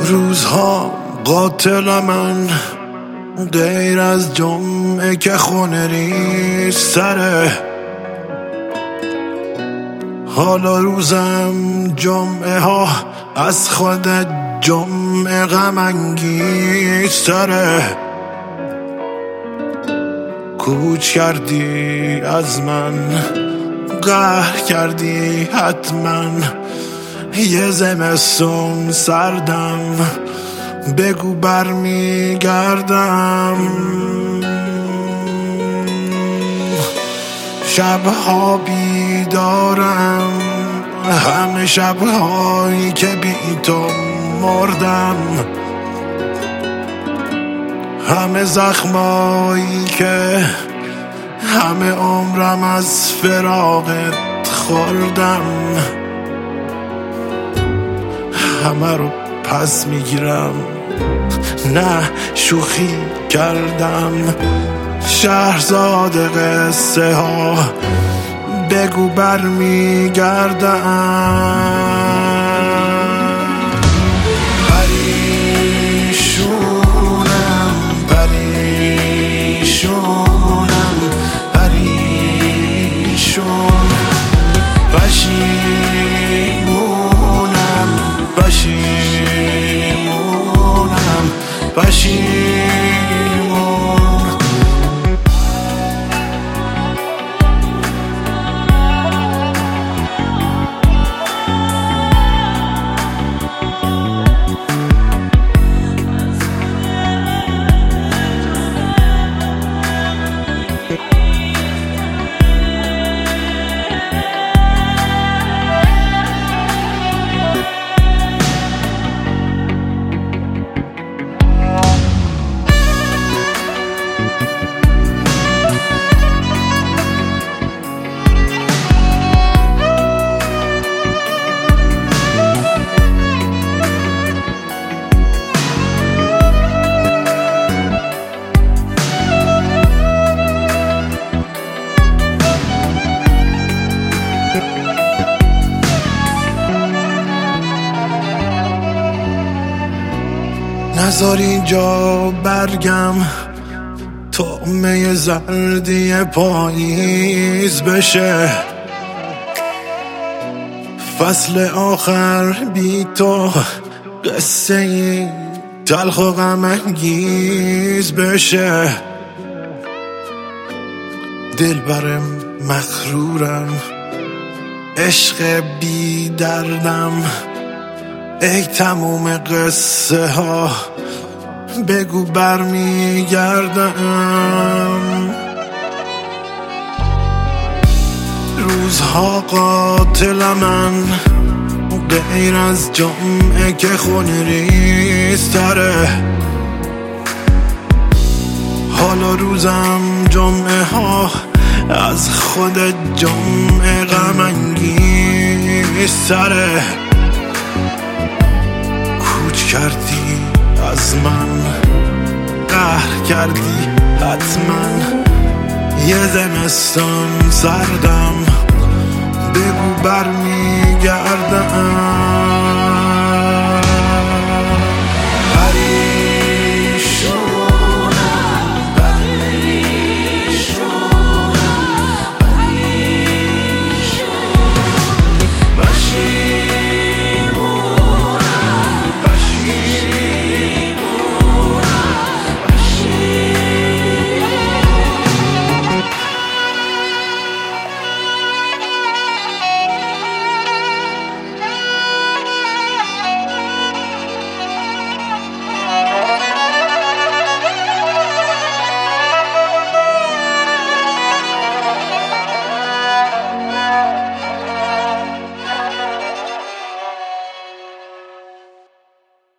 روزها قاتل من غیر از جمعه که خونه سره حالا روزم جمعه ها از خود جمعه غم تره کوچ کردی از من قهر کردی حتما. یه زمستون سردم. بگو برمیگردم. شبها بیدارم. همه شبهایی که بی تو مردم. همه زخمایی که همه عمرم از فراغت خوردم. همه رو پس می‌گیرم. نه شوخی کردم. شهرزاد قصه ها بگو برمیگردم. پشیمونم نزار اینجا برگم. طعمه زردی پاییز بشه. فصل آخر بی تو قصه ای تلخ و غم انگیز بشه. دل برم مخرورم عشق بی دردم. ای تموم قصه ها بگو برمیگردم. روزها قاتل من غیر از جمعه که خونه ریز تره. حالا روزم جمعه ها از خود جمعه غم انگیز تره. کوچ کردی از من قهر کردی حتما. یه زمستان سردم بگو برمی